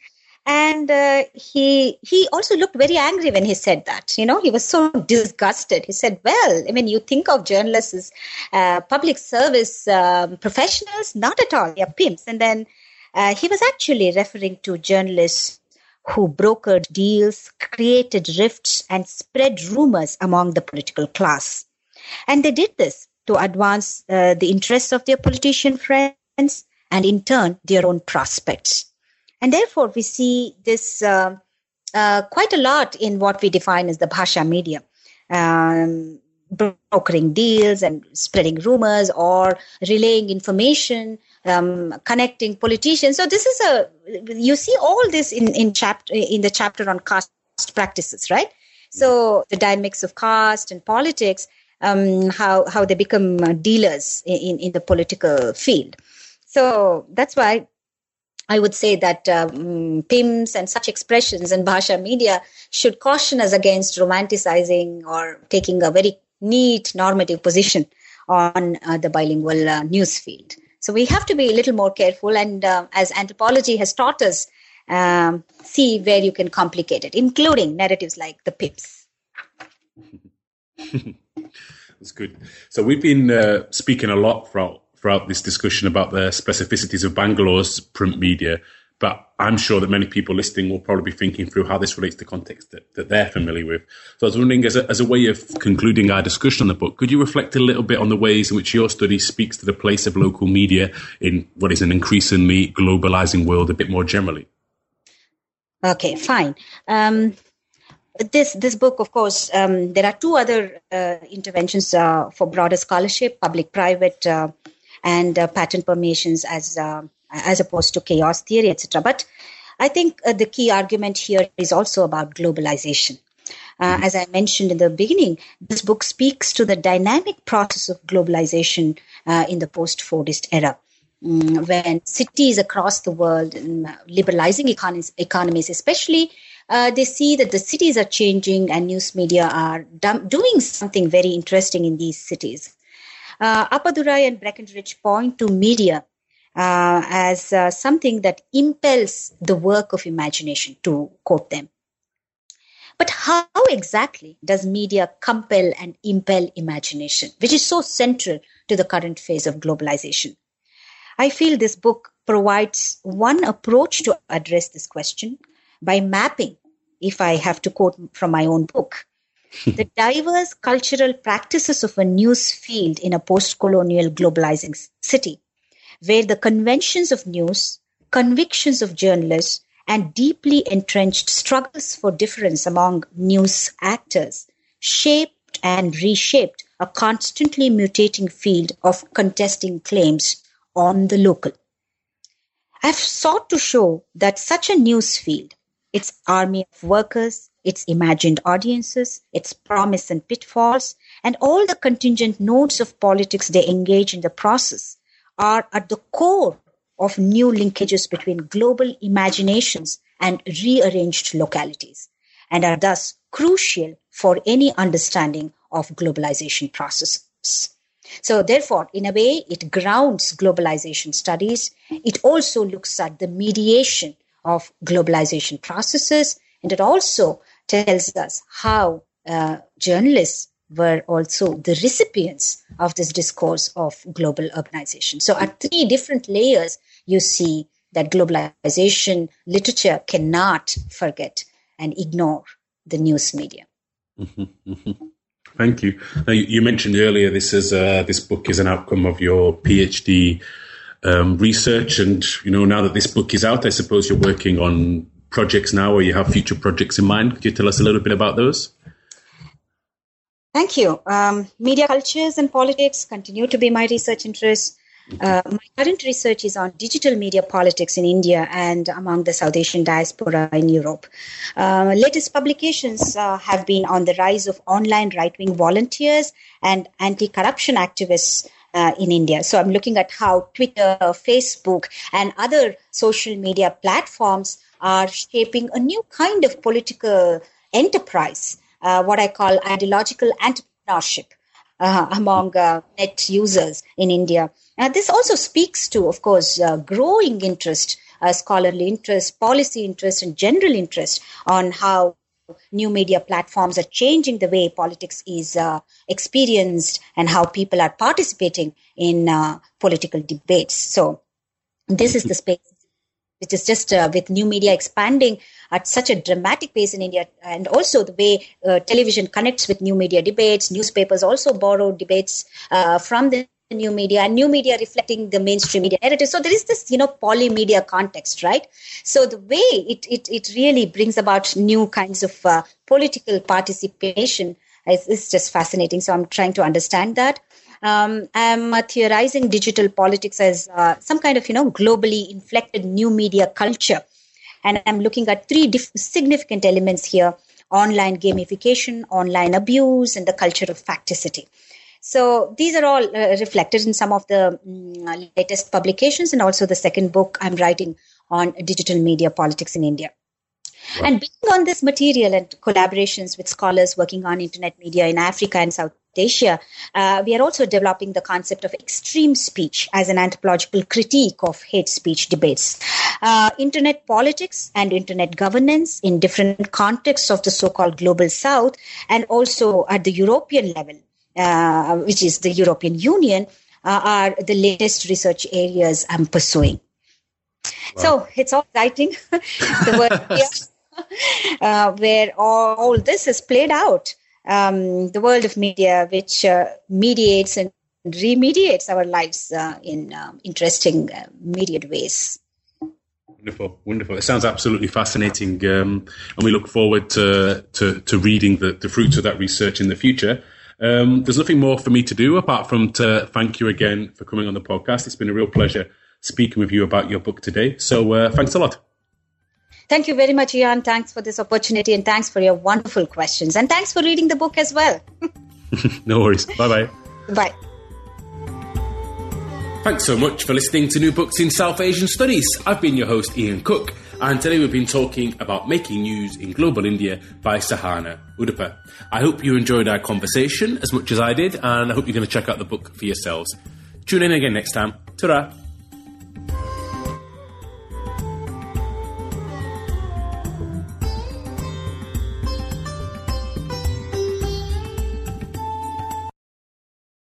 And uh, he he also looked very angry when he said that. You know, he was so disgusted. He said, "Well, I mean, you think of journalists as uh, public service um, professionals? Not at all. They're pimps." And then uh, he was actually referring to journalists who brokered deals, created rifts, and spread rumors among the political class. And they did this to advance uh, the interests of their politician friends and in turn their own prospects. And therefore, we see this uh, uh, quite a lot in what we define as the Bhasha media. Um, brokering deals and spreading rumors or relaying information um, connecting politicians so this is a you see all this in in chapter in the chapter on caste practices right so the dynamics of caste and politics um, how how they become uh, dealers in, in the political field. So that's why I would say that um, PIMS and such expressions in Bhasha media should caution us against romanticizing or taking a very neat normative position on uh, the bilingual uh, news field. So we have to be a little more careful, and uh, as anthropology has taught us, um, see where you can complicate it, including narratives like the PIMS. That's good. So we've been uh, speaking a lot throughout throughout this discussion about the specificities of Bangalore's print media, but I'm sure that many people listening will probably be thinking through how this relates to context that, that they're familiar with. So I was wondering, as a, as a way of concluding our discussion on the book, could you reflect a little bit on the ways in which your study speaks to the place of local media in what is an increasingly globalizing world a bit more generally? Okay, fine. Um, this this book, of course, um, there are two other uh, interventions uh, for broader scholarship: public-private uh, and uh, patterned permeations, as uh, as opposed to chaos theory, etc. But I think uh, the key argument here is also about globalization. Mm-hmm. As I mentioned in the beginning, this book speaks to the dynamic process of globalization in the post-Fordist era. Mm, when cities across the world, um, liberalizing economies, economies especially, uh, they see that the cities are changing and news media are doing something very interesting in these cities. Uh, Appadurai and Breckenridge point to media uh, as uh, something that impels the work of imagination, to quote them. But how exactly does media compel and impel imagination, which is so central to the current phase of globalization? I feel this book provides one approach to address this question by mapping, if I have to quote from my own book, the diverse cultural practices of a news field in a post colonial globalizing city, where the conventions of news, convictions of journalists, and deeply entrenched struggles for difference among news actors shaped and reshaped a constantly mutating field of contesting claims on the local. I've sought to show that such a news field, its army of workers, its imagined audiences, its promise and pitfalls, and all the contingent nodes of politics they engage in the process are at the core of new linkages between global imaginations and rearranged localities, and are thus crucial for any understanding of globalization processes. So, therefore, in a way, it grounds globalization studies. It also looks at the mediation of globalization processes, and it also tells us how uh, journalists were also the recipients of this discourse of global urbanization. So, at three different layers, you see that globalization literature cannot forget and ignore the news media. Mm-hmm, mm-hmm. Thank you. Now, you mentioned earlier this is uh, this book is an outcome of your PhD um, research, and you know now that this book is out, I suppose you're working on projects now, or you have future projects in mind. Could you tell us a little bit about those? Thank you. Um, media cultures and politics continue to be my research interests. Uh, my current research is on digital media politics in India and among the South Asian diaspora in Europe. Uh, latest publications uh, have been on the rise of online right wing volunteers and anti corruption activists. Uh, in India. So I'm looking at how Twitter, Facebook, and other social media platforms are shaping a new kind of political enterprise, uh, what I call ideological entrepreneurship uh, among uh, net users in India. Uh, this also speaks to, of course, uh, growing interest, uh, scholarly interest, policy interest, and general interest on how new media platforms are changing the way politics is uh, experienced and how people are participating in political debates. So, this is the space which is just uh, with new media expanding at such a dramatic pace in India, and also the way uh, television connects with new media debates. Newspapers also borrow debates uh, from the new media and new media reflecting the mainstream media narrative so there is this you know polymedia context right so the way it it, it really brings about new kinds of uh, political participation is, is just fascinating so i'm trying to understand that um, I'm theorizing digital politics as uh, some kind of, you know, globally inflected new media culture. And I'm looking at three diff- significant elements here online gamification, online abuse, and the culture of facticity. So these are all uh, reflected in some of the um, latest publications and also the second book I'm writing on digital media politics in India. Wow. And building on this material and collaborations with scholars working on internet media in Africa and South Asia, uh, we are also developing the concept of extreme speech as an anthropological critique of hate speech debates. Uh, internet politics and internet governance in different contexts of the so-called global south and also at the European level, uh, which is the European Union, uh, are the latest research areas I'm pursuing. Wow. So it's all exciting. the work here, uh, where all, all, this is played out um, the world of media, which uh, mediates and remediates our lives uh, in um, interesting, uh, immediate ways. Wonderful, wonderful. It sounds absolutely fascinating, um, and we look forward to to, to reading the, the fruits of that research in the future. Um, there's nothing more for me to do apart from to thank you again for coming on the podcast. It's been a real pleasure speaking with you about your book today. So uh, thanks a lot. Thank you very much, Ian. Thanks for this opportunity and thanks for your wonderful questions. And thanks for reading the book as well. no worries. Bye bye. Bye. Thanks so much for listening to New Books in South Asian Studies. I've been your host, Ian Cook, and today we've been talking about making news in global India by Sahana Udupa. I hope you enjoyed our conversation as much as I did, and I hope you're going to check out the book for yourselves. Tune in again next time. ta